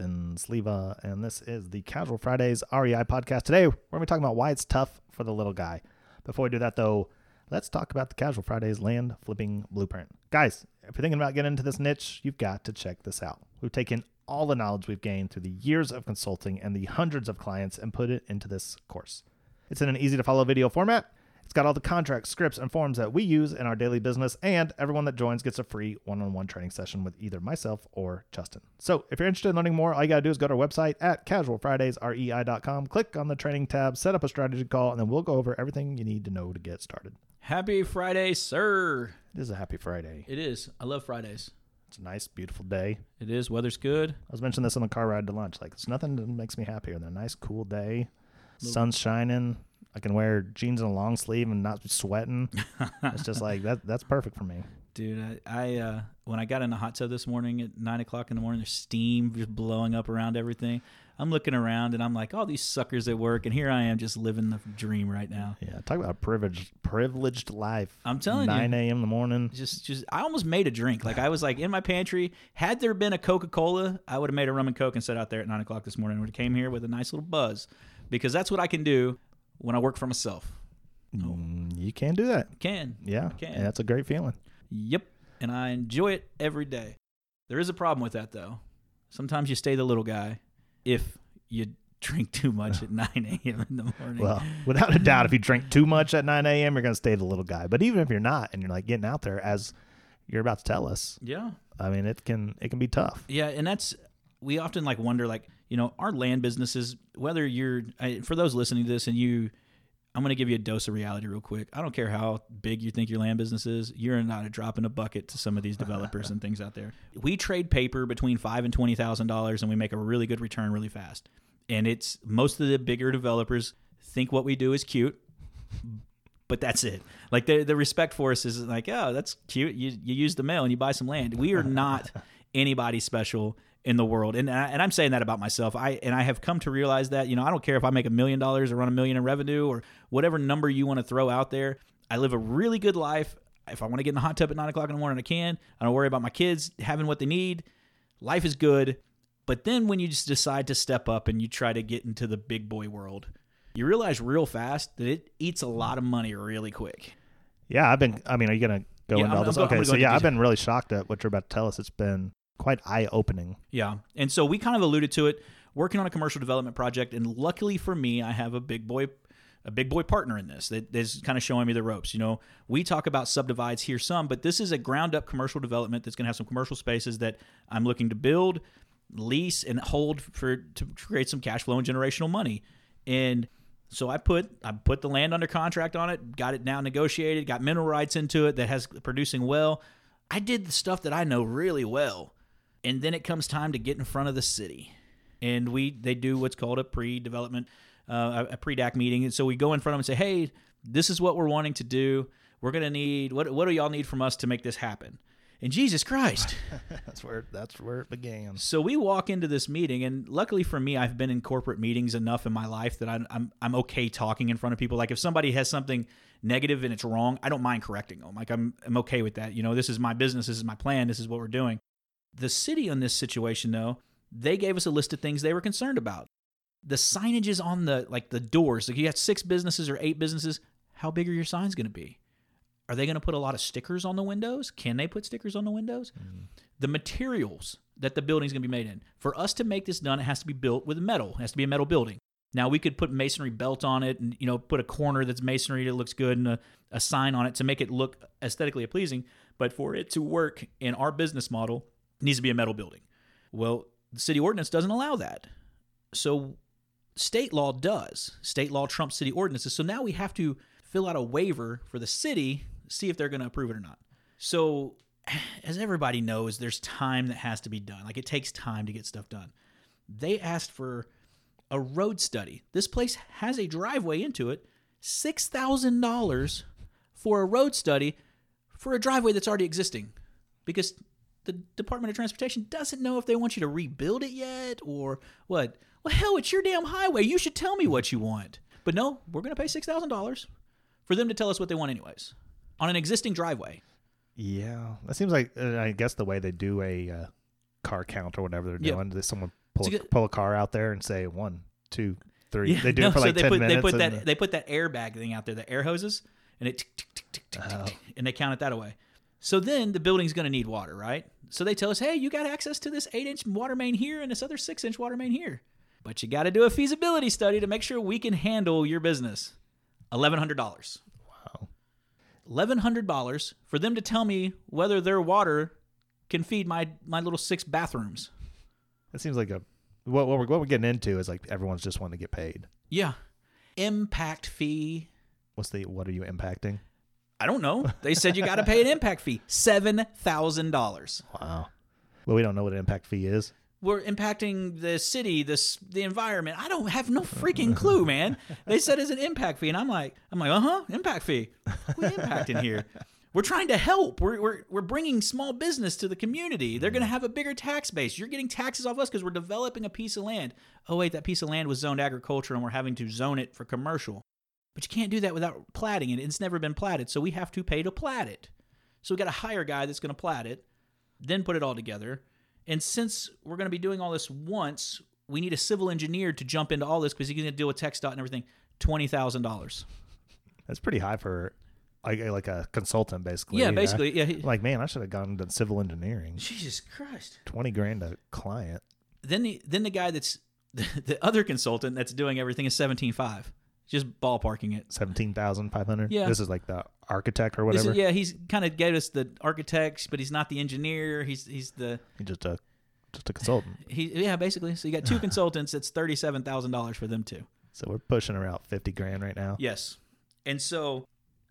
Justin Sleva, and this is the Casual Fridays REI podcast. Today, we're going to be talking about why it's tough for the little guy. Before we do that, though, let's talk about the Casual Fridays land flipping blueprint. Guys, if you're thinking about getting into this niche, you've got to check this out. We've taken all the knowledge we've gained through the years of consulting and the hundreds of clients and put it into this course. It's in an easy to follow video format it's got all the contracts, scripts, and forms that we use in our daily business, and everyone that joins gets a free one on one training session with either myself or Justin. So if you're interested in learning more, all you got to do is go to our website at casualfridaysrei.com, click on the training tab, set up a strategy call, and then we'll go over everything you need to know to get started. Happy Friday, sir. It is a happy Friday. It is. I love Fridays. It's a nice, beautiful day. It is. Weather's good. I was mentioning this on the car ride to lunch. Like, it's nothing that makes me happier than a nice, cool day. Sun's shining I can wear jeans and a long sleeve and not be sweating. it's just like that. That's perfect for me. Dude, I, I uh, when I got in the hot tub this morning at nine o'clock in the morning, there's steam just blowing up around everything. I'm looking around and I'm like, all these suckers at work, and here I am just living the dream right now. Yeah, talk about a privileged, privileged life. I'm telling 9 you, 9 a.m. in the morning. Just, just, I almost made a drink. Like I was like in my pantry. Had there been a Coca Cola, I would have made a rum and coke and sat out there at nine o'clock this morning. Would have came here with a nice little buzz, because that's what I can do when I work for myself. Mm, you can do that. Can. Yeah. Can. And that's a great feeling. Yep. And I enjoy it every day. There is a problem with that though. Sometimes you stay the little guy if you drink too much at 9 a.m. in the morning. Well, without a doubt, if you drink too much at 9 a.m., you're going to stay the little guy. But even if you're not, and you're like getting out there, as you're about to tell us, yeah, I mean, it can it can be tough. Yeah, and that's we often like wonder like you know our land businesses whether you're I, for those listening to this and you i'm going to give you a dose of reality real quick i don't care how big you think your land business is you're not a drop in a bucket to some of these developers and things out there we trade paper between five and twenty thousand dollars and we make a really good return really fast and it's most of the bigger developers think what we do is cute but that's it. Like the the respect for us is like, oh, that's cute. You you use the mail and you buy some land. We are not anybody special in the world. And I, and I'm saying that about myself. I and I have come to realize that you know I don't care if I make a million dollars or run a million in revenue or whatever number you want to throw out there. I live a really good life. If I want to get in the hot tub at nine o'clock in the morning, I can. I don't worry about my kids having what they need. Life is good. But then when you just decide to step up and you try to get into the big boy world, you realize real fast that it eats a lot of money really quick. Yeah, I've been. I mean, are you gonna go Yeah, into all I'm- this? I'm okay, so yeah, I've been really shocked at what you're about to tell us. It's been quite eye opening. Yeah. And so we kind of alluded to it working on a commercial development project and luckily for me I have a big boy a big boy partner in this that is kind of showing me the ropes. You know, we talk about subdivides here some, but this is a ground up commercial development that's going to have some commercial spaces that I'm looking to build, lease and hold for to create some cash flow and generational money. And so I put I put the land under contract on it, got it now negotiated, got mineral rights into it that has producing well. I did the stuff that I know really well and then it comes time to get in front of the city and we they do what's called a pre-development uh, a pre-dac meeting and so we go in front of them and say hey this is what we're wanting to do we're going to need what, what do y'all need from us to make this happen and jesus christ that's where that's where it began. so we walk into this meeting, and luckily for me, I've been in corporate meetings enough in my life that I'm I'm, I'm okay talking in front of people. Like if somebody has something negative and it's wrong, I don't mind correcting them. Like I'm I'm okay with that. You know, this is my business, this is my plan, this is what we're doing. The city on this situation, though, they gave us a list of things they were concerned about. The signages on the like the doors. Like you got six businesses or eight businesses. How big are your signs going to be? Are they going to put a lot of stickers on the windows? Can they put stickers on the windows? Mm-hmm. The materials that the building's going to be made in. For us to make this done, it has to be built with metal. It has to be a metal building. Now we could put masonry belt on it, and you know, put a corner that's masonry that looks good, and a, a sign on it to make it look aesthetically pleasing. But for it to work in our business model, it needs to be a metal building. Well, the city ordinance doesn't allow that. So state law does. State law trumps city ordinances. So now we have to fill out a waiver for the city, see if they're going to approve it or not. So, as everybody knows, there's time that has to be done. Like it takes time to get stuff done. They asked for a road study. This place has a driveway into it. $6,000 for a road study for a driveway that's already existing because the Department of Transportation doesn't know if they want you to rebuild it yet or what. Well, hell, it's your damn highway. You should tell me what you want. But no, we're going to pay $6,000 for them to tell us what they want, anyways, on an existing driveway. Yeah, that seems like uh, I guess the way they do a uh, car count or whatever they're Yeah. doing. Does someone pull a, pull a car out there and say one, two, three? they do no, it for like so they ten put, minutes. They put that the- they put that airbag thing out there, the air hoses, and it tick, tick, tick, Oh. and they count it that away. So then the building's going to need water, right? So they tell us, hey, you got access to this eight inch water main here and this other six inch water main here, but you got to do a feasibility study to make sure we can handle your business. Eleven hundred dollars. Wow. Eleven hundred dollars for them to tell me whether their water can feed my my little six bathrooms. That seems like a what, what we're what we're getting into is like everyone's just wanting to get paid. Yeah, impact fee. What's the what are you impacting? I don't know. They said you got to pay an impact fee, seven thousand dollars. Wow. Well, we don't know what an impact fee is. We're impacting the city, this the environment. I don't have no freaking clue, man. They said it's an impact fee, and I'm like, I'm like, uh huh, impact fee. We're impacting here. We're trying to help. We're, we're, we're bringing small business to the community. They're going to have a bigger tax base. You're getting taxes off us because we're developing a piece of land. Oh, wait, that piece of land was zoned agriculture and we're having to zone it for commercial. But you can't do that without platting it. It's never been platted, so we have to pay to plat it. So we got to hire a guy that's going to plat it, then put it all together. And since we're going to be doing all this once, we need a civil engineer to jump into all this because he's going to deal with TxDOT and everything. Twenty thousand dollars. That's pretty high for like like a consultant, basically. Yeah, basically. Yeah. he- Like, man, I should have gone done civil engineering. Jesus Christ. Twenty grand a client. Then the then the guy that's the, the other consultant that's doing everything is seventeen five. Just ballparking it. Seventeen thousand five hundred. Yeah. This is like the architect or whatever. is- yeah, he's kind of gave us the architects, but he's not the engineer. He's he's the He's just a just a consultant. he yeah basically. So you got two consultants. It's thirty seven thousand dollars for them too. So we're pushing around fifty grand right now. Yes. And so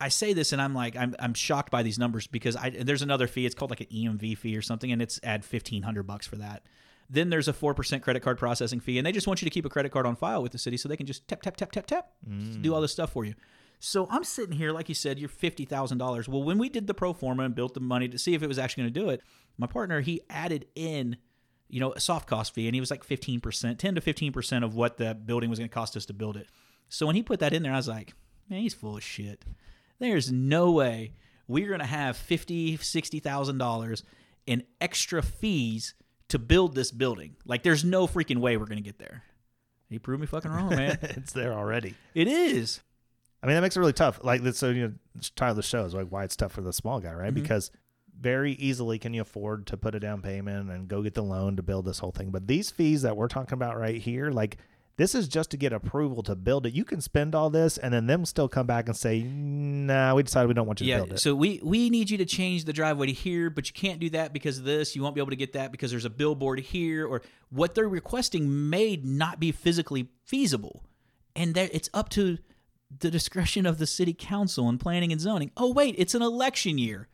I say this and I'm like I'm I'm shocked by these numbers because I there's another fee. It's called like an EMV fee or something, and it's add fifteen hundred bucks for that. Then there's a four percent credit card processing fee, and they just want you to keep a credit card on file with the city so they can just tap tap tap tap tap do all mm. this stuff for you. So I'm sitting here, like you said, you're fifty thousand dollars. Well, when we did the pro forma and built the money to see if it was actually going to do it, my partner he added in, you know, a soft cost fee, and he was like fifteen percent, ten to fifteen percent of what the building was going to cost us to build it. So when he put that in there, I was like, man, he's full of shit. There's no way we're going to have fifty, sixty thousand dollars in extra fees to build this building. Like, there's no freaking way we're going to get there. He proved me fucking wrong, man. it's there already. it is. I mean, that makes it really tough. Like, that's- so you know, title of the show is like why it's tough for the small guy, right? Mm-hmm. Because very easily can you afford to put a down payment and go get the loan to build this whole thing. But these fees that we're talking about right here, like this is just to get approval to build it. You can spend all this and then them still come back and say, "Nah, we decided we don't want you to build it." so we we need you to change the driveway to here, but you can't do that because of this. You won't be able to get that because there's a billboard here, or what they're requesting may not be physically feasible, and there it's up to the discretion of the city council and planning and zoning. Oh wait, it's an election year,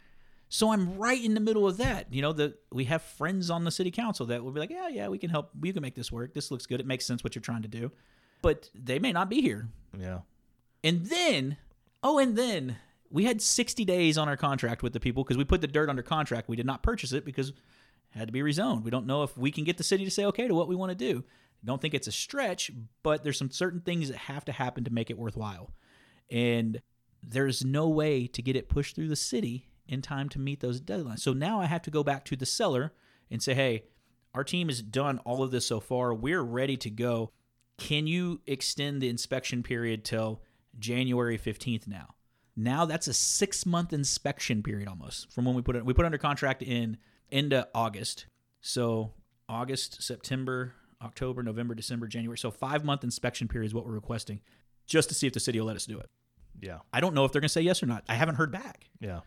so I'm right in the middle of that. You know, the we have friends on the city council that will be like, yeah, yeah, we can help. We can make this work. This looks good. It makes sense what you're trying to do, but they may not be here. yeah. And then, oh, and then we had 60 days on our contract with the people because we put the dirt under contract. We did not purchase it because it had to be rezoned. We don't know if we can get the city to say okay to what we want to do. Don't think it's a stretch, but there's some certain things that have to happen to make it worthwhile. And there's no way to get it pushed through the city in time to meet those deadlines. So now I have to go back to the seller and say, hey, our team has done all of this so far. We're ready to go. Can you extend the inspection period till January 15th now? Now that's a six month inspection period almost from when we put it. We put under contract in end of August. So August, September, October, November, December, January. So five month inspection period is what we're requesting just to see if the city will let us do it. Yeah. I don't know if they're going to say yes or not. I haven't heard back. Yeah.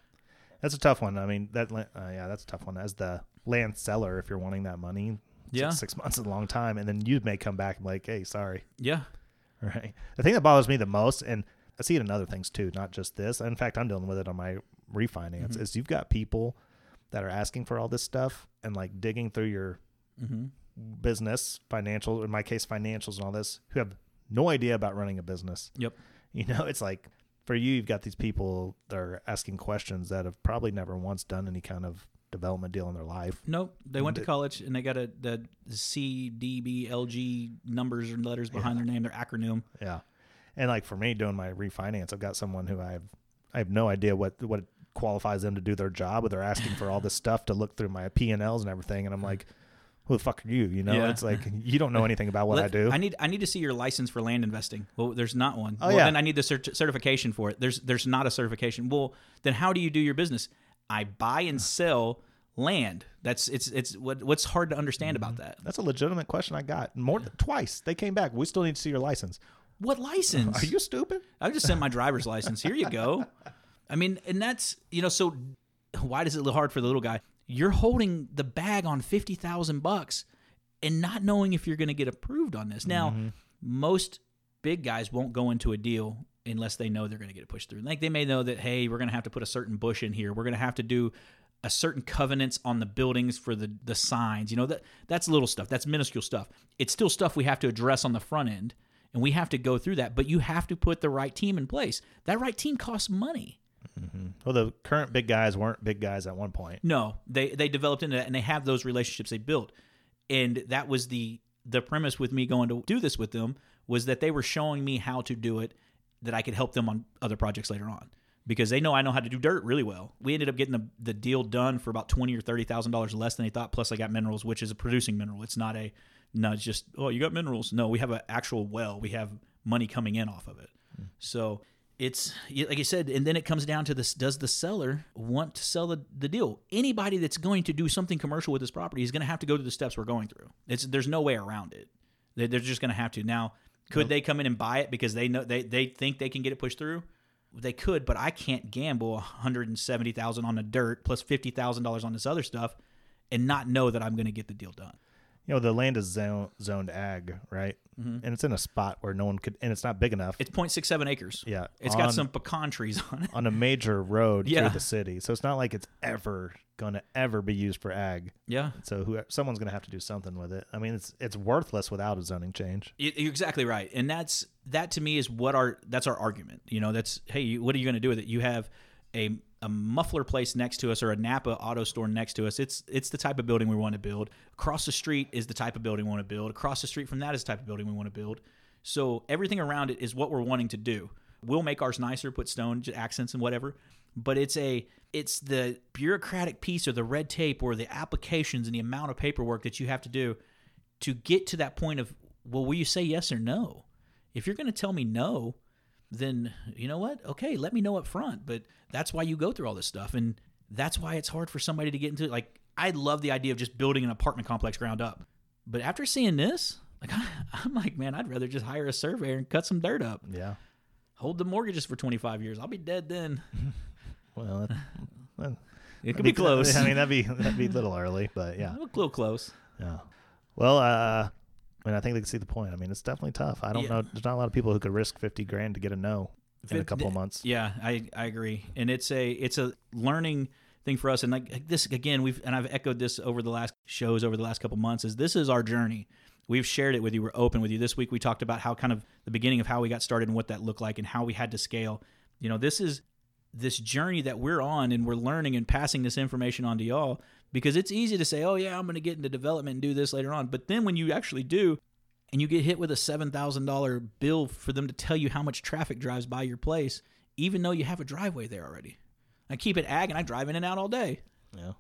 That's a tough one. I mean, that uh, yeah, that's a tough one. As the land seller, if you're wanting that money, Yeah. six, six months is a long time, and then you may come back and be like, "Hey, sorry." Yeah. Right. The thing that bothers me the most, and I see it in other things too, not just this. In fact, I'm dealing with it on my refinance. Mm-hmm. Is you've got people that are asking for all this stuff and like digging through your Mm-hmm. business, financial, in my case, financials and all this, who have no idea about running a business. Yep. You know, it's like for you, you've got these people that are asking questions that have probably never once done any kind of development deal in their life. Nope. They went to college and they got a the C, D, B, L, G numbers and letters behind their name, their acronym. Yeah. And like for me doing my refinance, I've got someone who I have I have no idea what what qualifies them to do their job, but they're asking for all this stuff to look through my P and Ls and everything, and I'm like, who the fuck are you? You know, Yeah. it's like you don't know anything about what I do. I need I need to see your license for land investing. Well, there's not one. Oh, well, yeah. then I need the cert- certification for it. There's there's not a certification. Well, then how do you do your business? I buy and sell land. That's it's it's what what's hard to understand about Mm-hmm. that. That's a legitimate question I got. More than twice. They came back. We still need to see your license. What license? Are you stupid? I just sent my driver's license. Here you go. I mean, and that's you know, so why does it look hard for the little guy? You're holding the bag on fifty thousand bucks and not knowing if you're going to get approved on this. Now, mm-hmm. most big guys won't go into a deal unless they know they're going to get it pushed through. Like they may know that hey, we're going to have to put a certain bush in here. We're going to have to do a certain covenants on the buildings for the the signs. You know that that's little stuff. That's minuscule stuff. It's still stuff we have to address on the front end, and we have to go through that. But you have to put the right team in place. That right team costs money. Mm-hmm. Well, the current big guys weren't big guys at one point. No, they they developed into that, and they have those relationships they built, and that was the the premise with me going to do this with them was that they were showing me how to do it, that I could help them on other projects later on because they know I know how to do dirt really well. We ended up getting the, the deal done for about twenty or thirty thousand dollars less than they thought. Plus, I got minerals, which is a producing mineral. It's not a no, it's just oh you got minerals. No, we have an actual well. We have money coming in off of it. Hmm. So it's like I said, and then it comes down to this: Does the seller want to sell the, the deal? Anybody that's going to do something commercial with this property is going to have to go through the steps we're going through. It's there's no way around it. They- They're just going to have to. Now, could they come in and buy it because they know they they think they can get it pushed through? They could, but I can't gamble one hundred and seventy thousand on the dirt plus fifty thousand dollars on this other stuff, and not know that I'm going to get the deal done. You know, the land is zone, zoned ag, right? Mm-hmm. And it's in a spot where no one could, and it's not big enough. It's 0.67 acres. yeah, It's on, got some pecan trees on it. on a major road Yeah. through the city, so it's not like it's ever going to ever be used for ag. Yeah. So who someone's going to have to do something with it. I mean, it's it's worthless without a zoning change. You're exactly right, and that's that to me is what our that's our argument. You know, that's hey, what are you going to do with it? You have a a muffler place next to us or a Napa auto store next to us. It's it's the type of building we want to build. Across the street is the type of building we want to build. Across the street from that is the type of building we want to build. So everything around it is what we're wanting to do. We'll make ours nicer, put stone accents and whatever, but it's a it's the bureaucratic piece or the red tape or the applications and the amount of paperwork that you have to do to get to that point of well will you say yes or no if you're going to tell me no then you know what okay let me know up front but that's why you go through all this stuff and that's why it's hard for somebody to get into it like i love the idea of just building an apartment complex ground up but after seeing this like i'm like man i'd rather just hire a surveyor and cut some dirt up Yeah. hold the mortgages for 25 years i'll be dead then Well, that, well, it could I be close I mean, that'd be that'd be a little early, but yeah. a little close Yeah. Well, uh, I mean, I think they can see the point. I mean, it's definitely tough. I don't Yeah. know. There's not a lot of people who could risk fifty grand to get a no in a couple of months. Yeah, I, I agree, and it's a it's a learning thing for us, and like like this again, we've and I've echoed this over the last shows over the last couple months. Is this is our journey? We've shared it with you. We're open with you. This week we talked about how kind of the beginning of how we got started and what that looked like and how we had to scale. You know, this is this journey that we're on and we're learning and passing this information on to y'all because it's easy to say, oh, yeah, I'm going to get into development and do this later on. But then when you actually do, and you get hit with a $7,000 bill for them to tell you how much traffic drives by your place, even though you have a driveway there already. I keep it ag and I drive in and out all day. Yeah.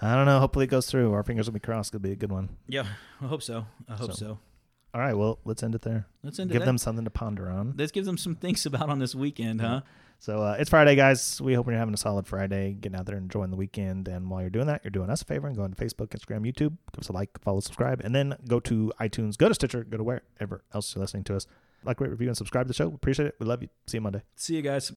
I don't know. Hopefully it goes through. Our fingers will be crossed. It'll be a good one. Yeah, I hope so. I hope so. So- All right. Well, let's end it there. Let's end it there. Give them something to ponder on. Let's give them some things about on this weekend, huh? So uh, it's Friday, guys. We hope you're having a solid Friday, getting out there and enjoying the weekend. And while you're doing that, you're doing us a favor and going to Facebook, Instagram, YouTube. Give us a like, follow, subscribe, and then go to iTunes, go to Stitcher, go to wherever else you're listening to us. Like, rate, review, and subscribe to the show. Appreciate it. We love you. See you Monday. See you guys.